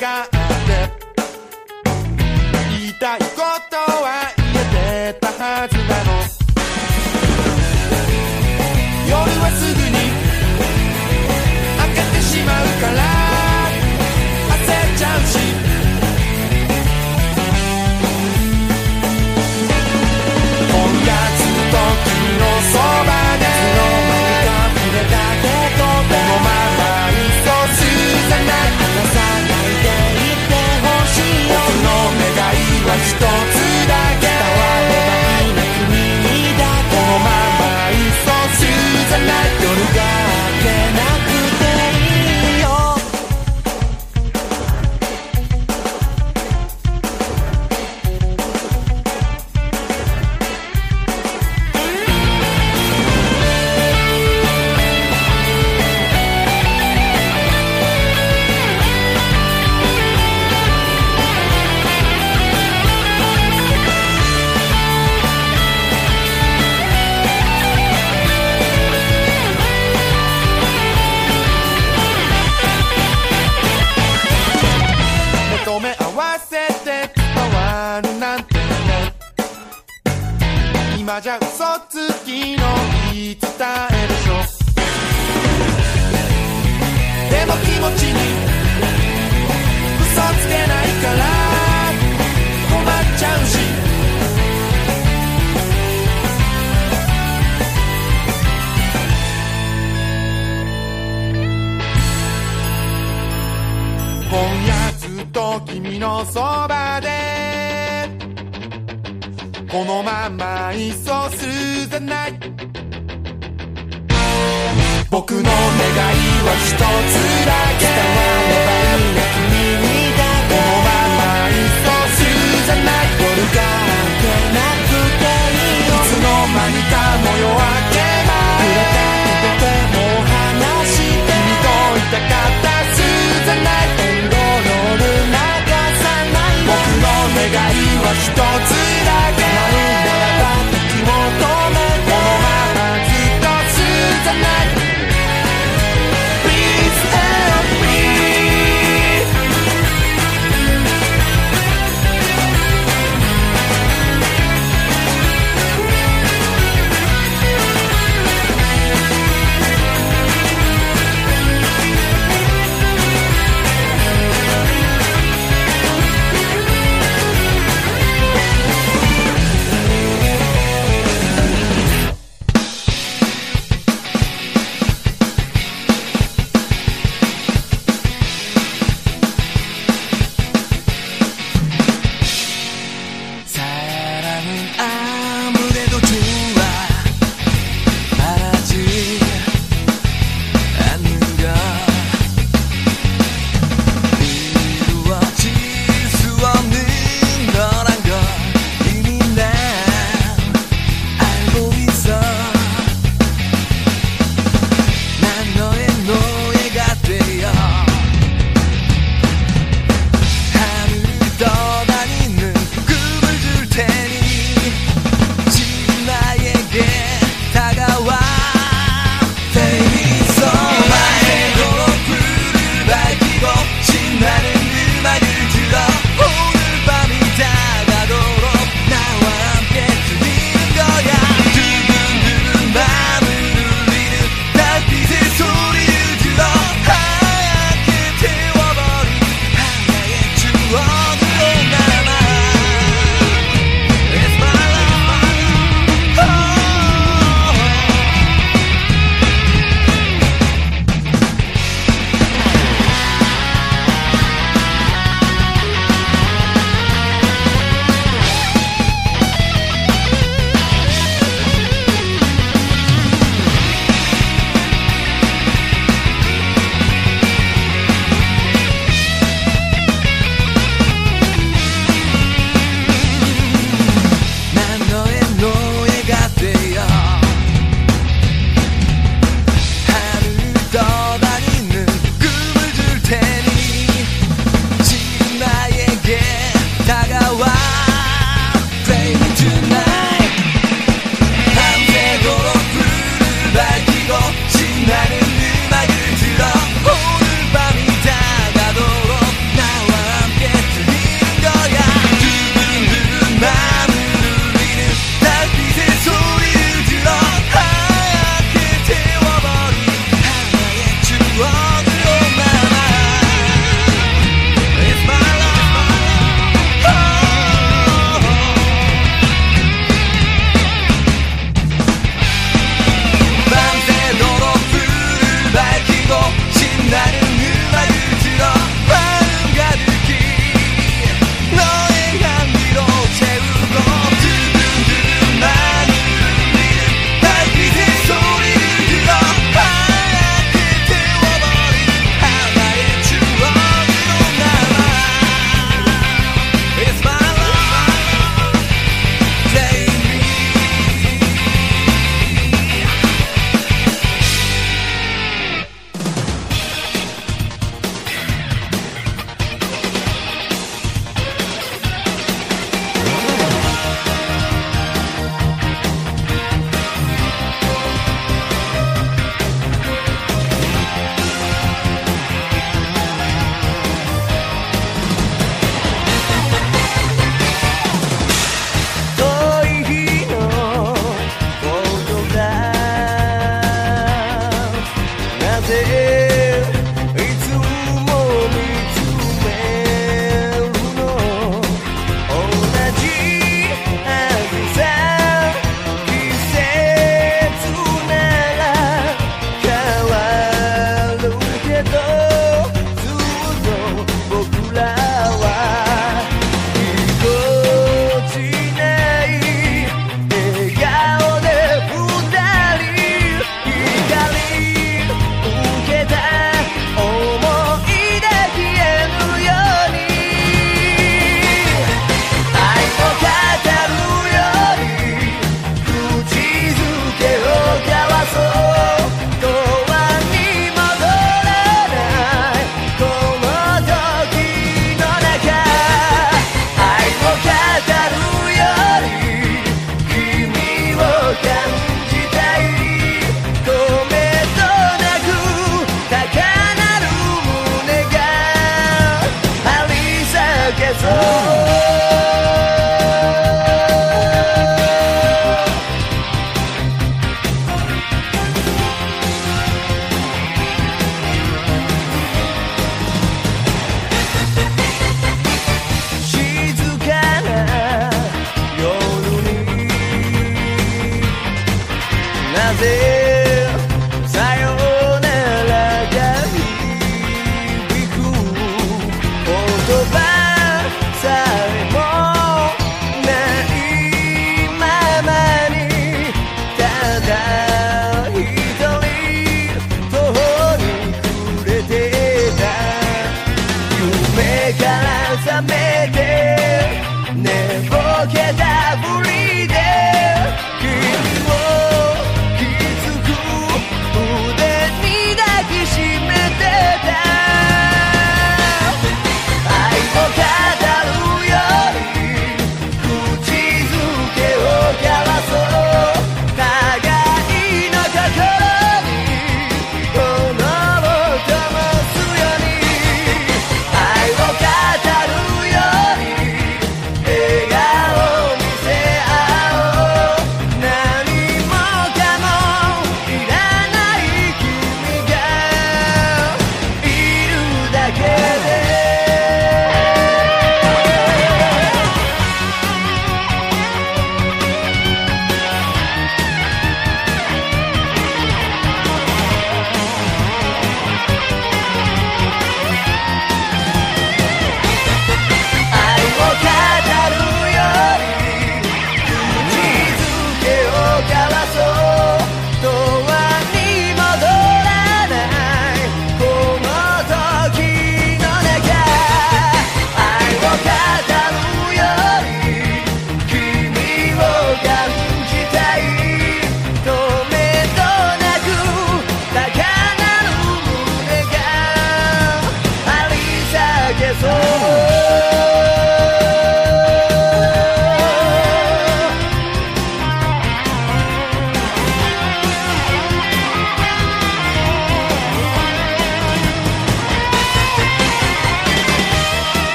acá つだけ。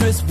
Mattress,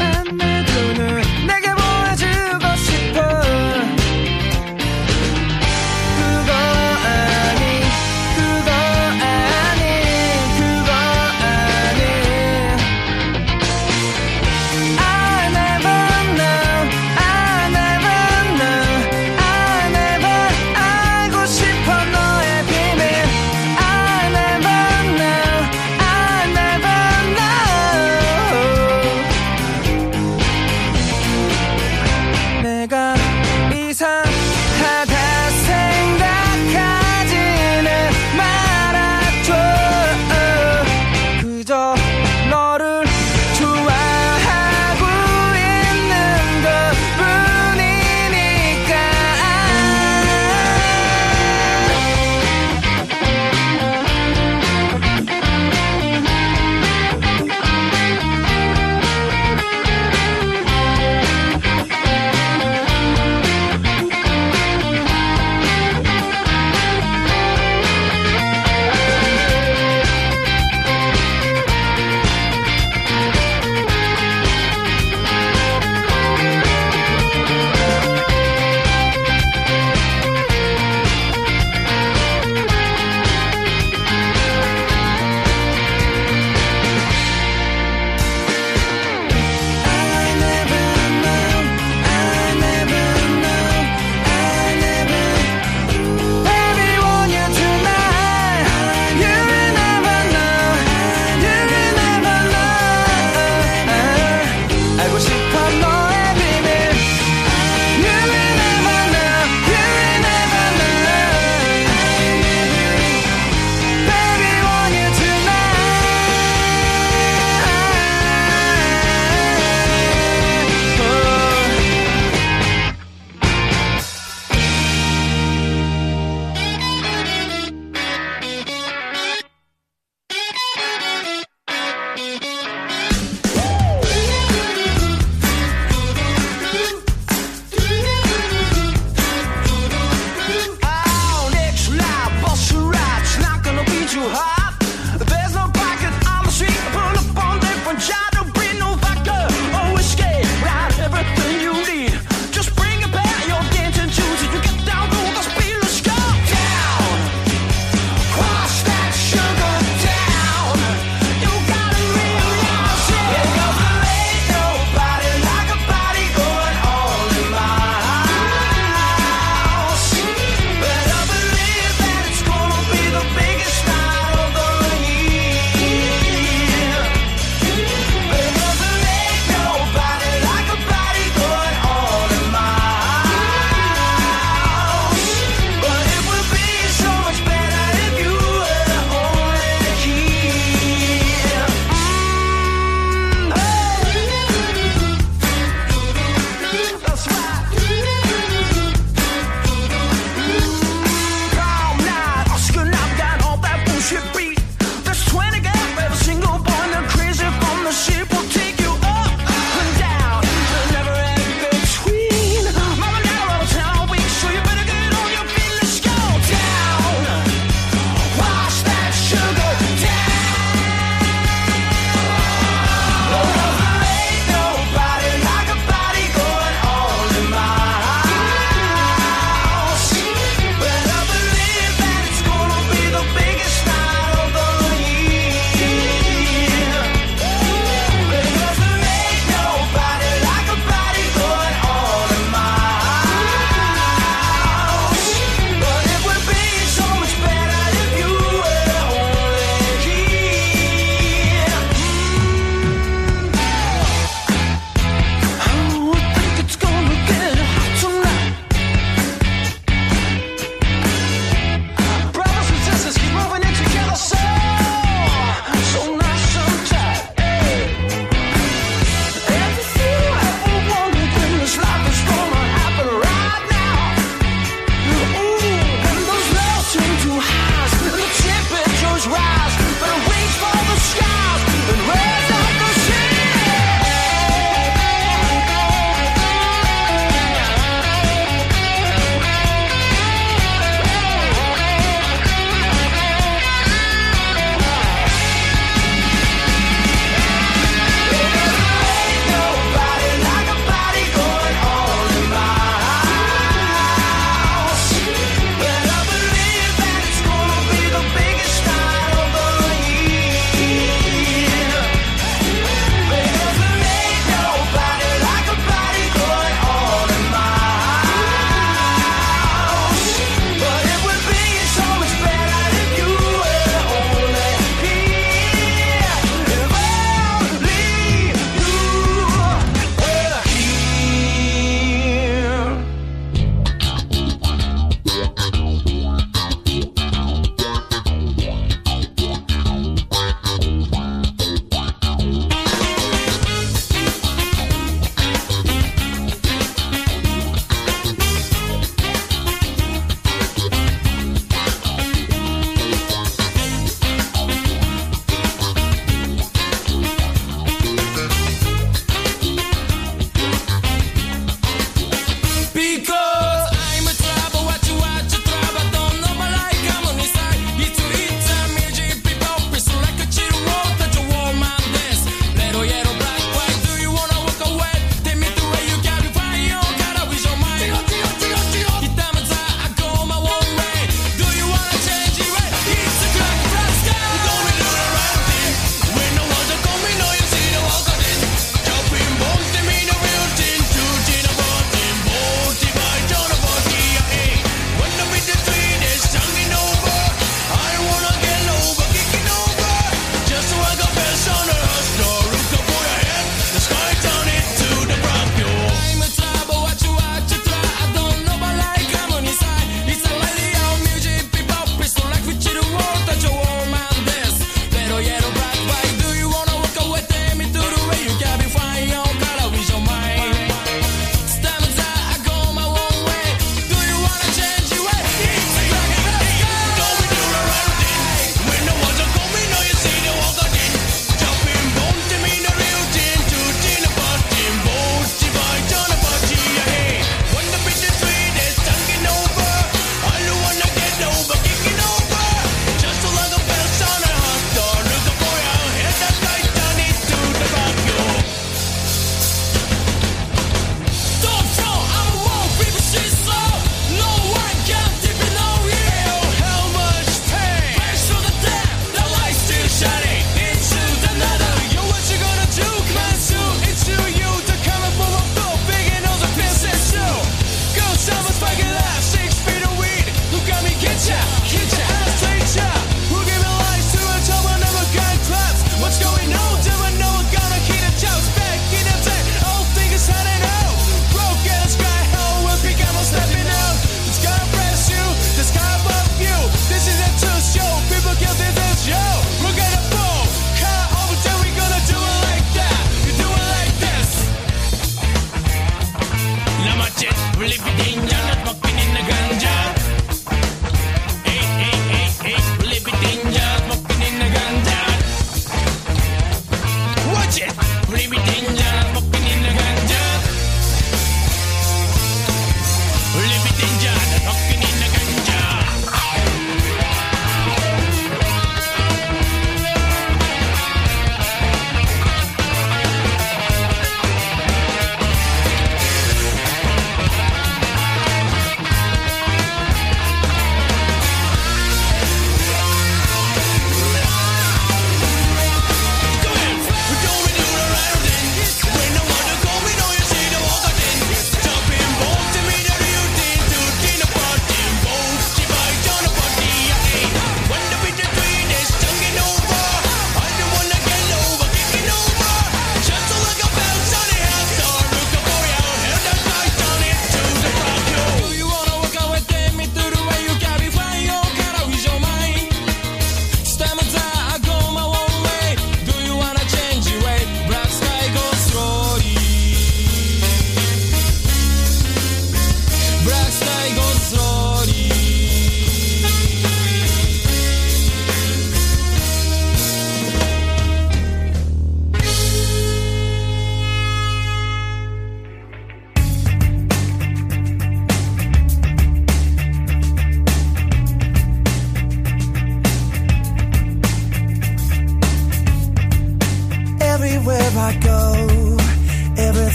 Remember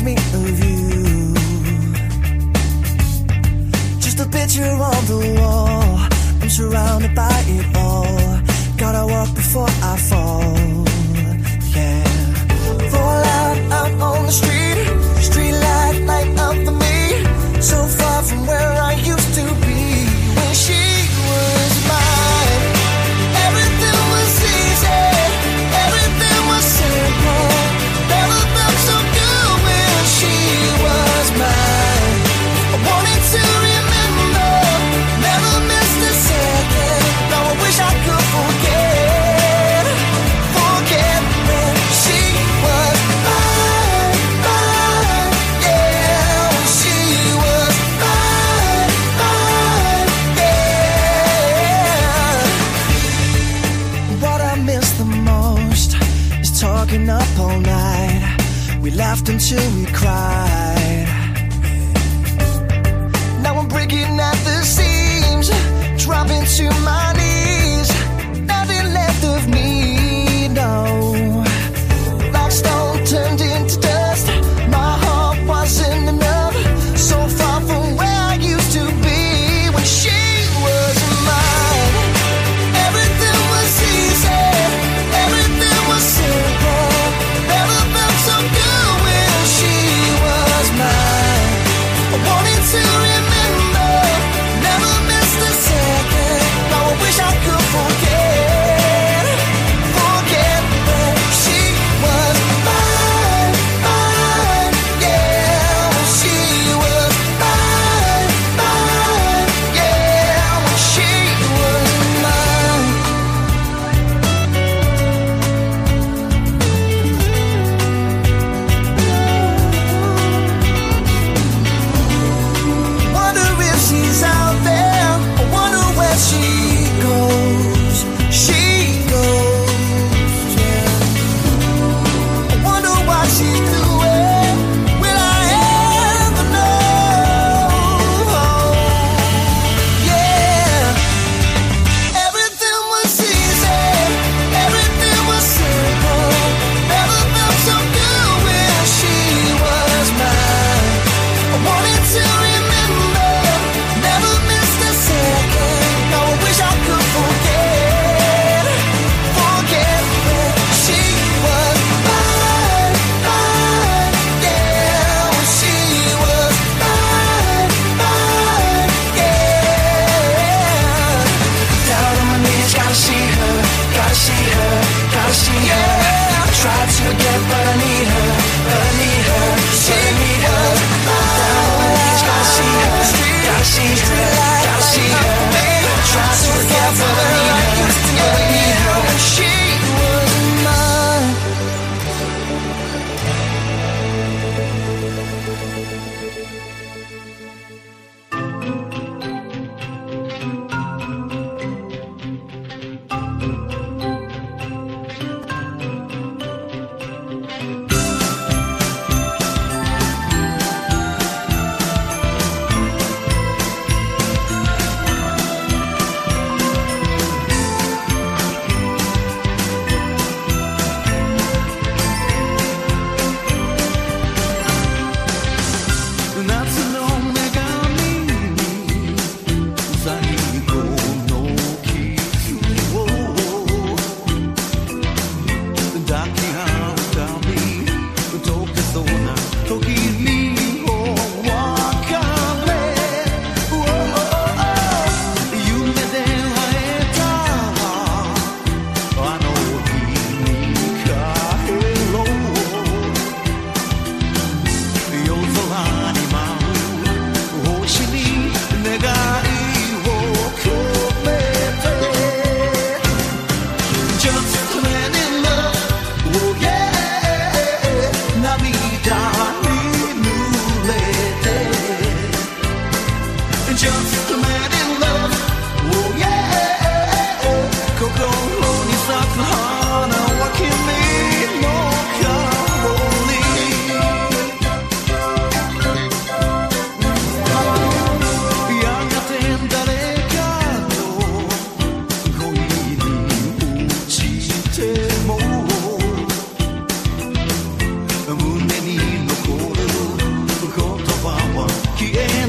reminds me of you. Yeah.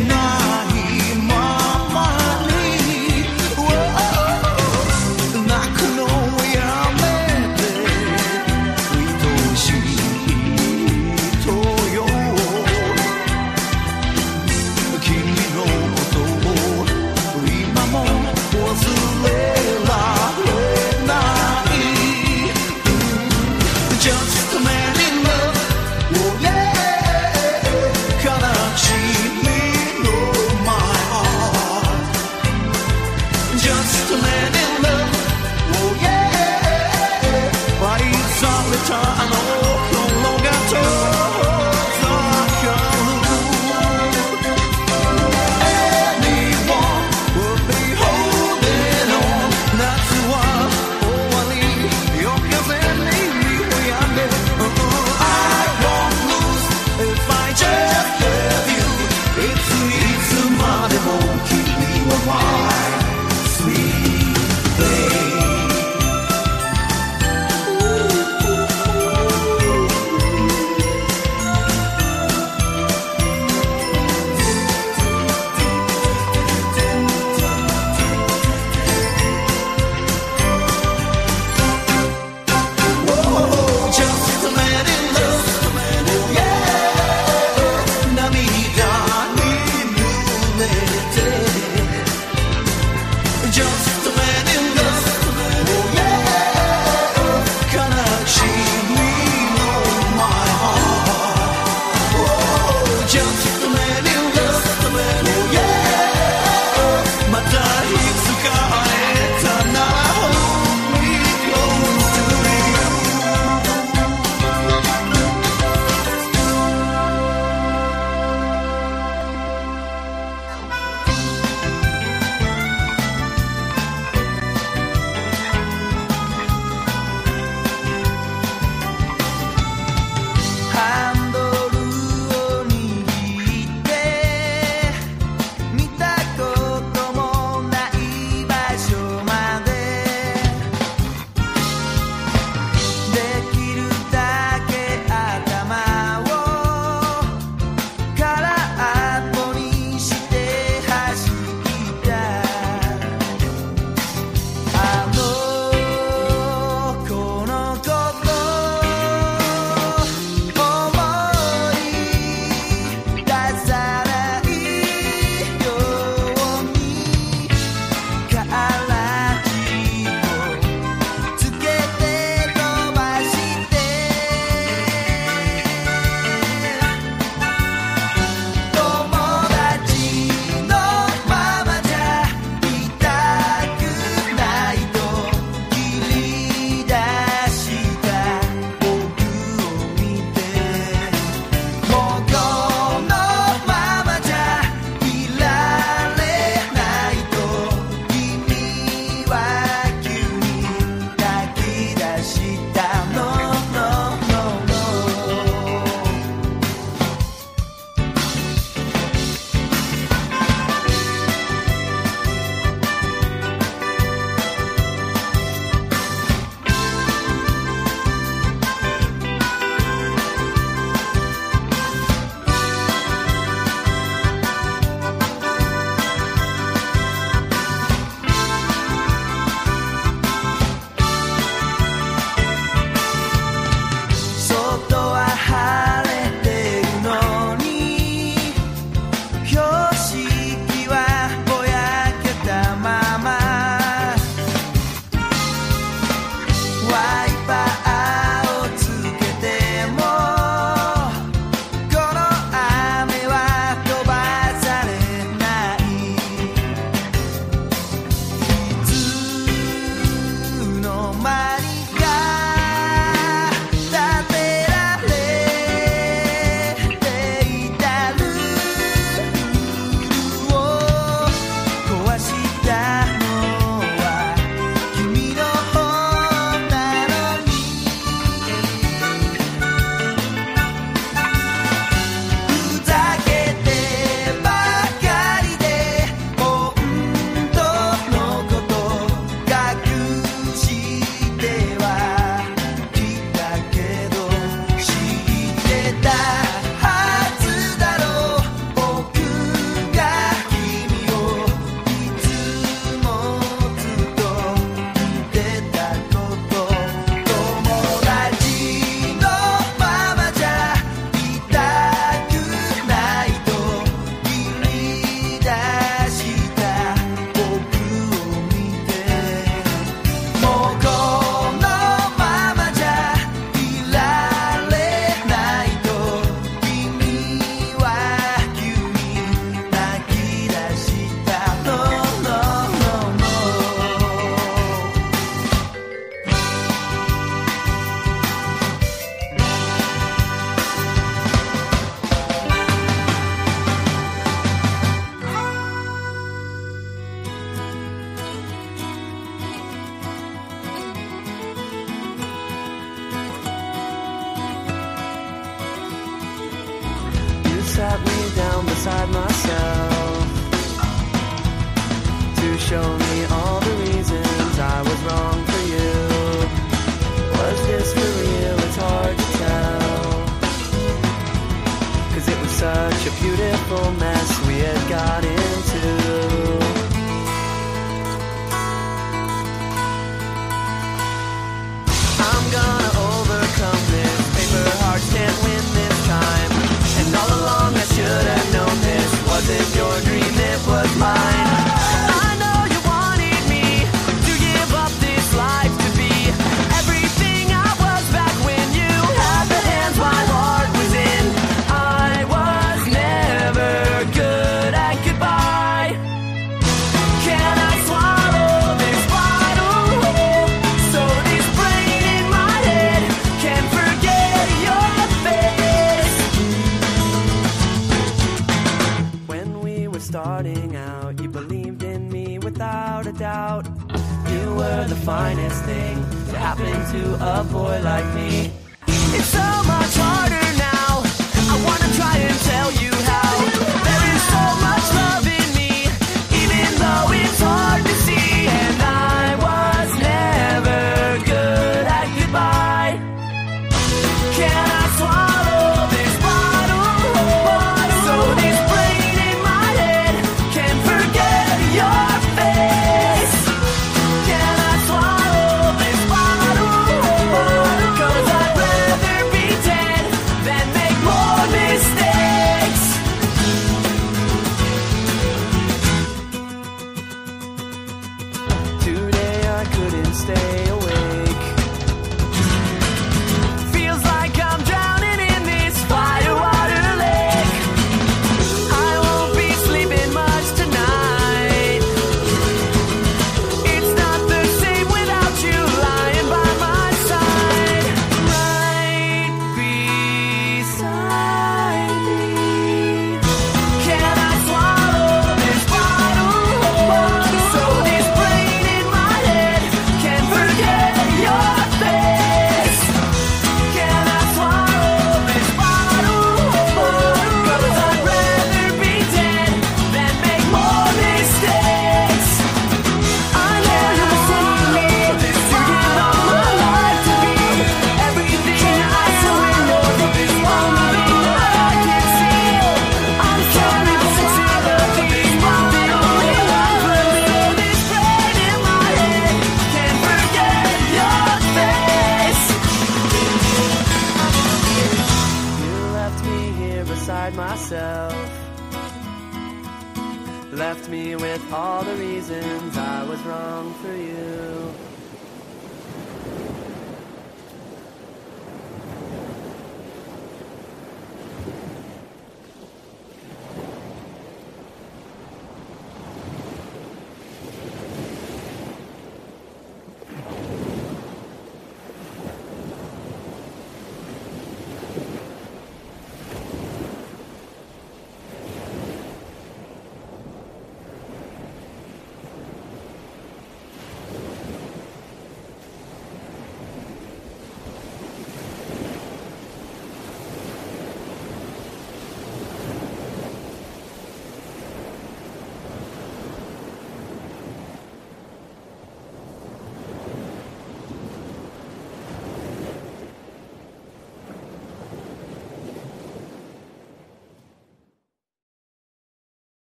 finest thing to happen to a boy like me. It's so much harder now.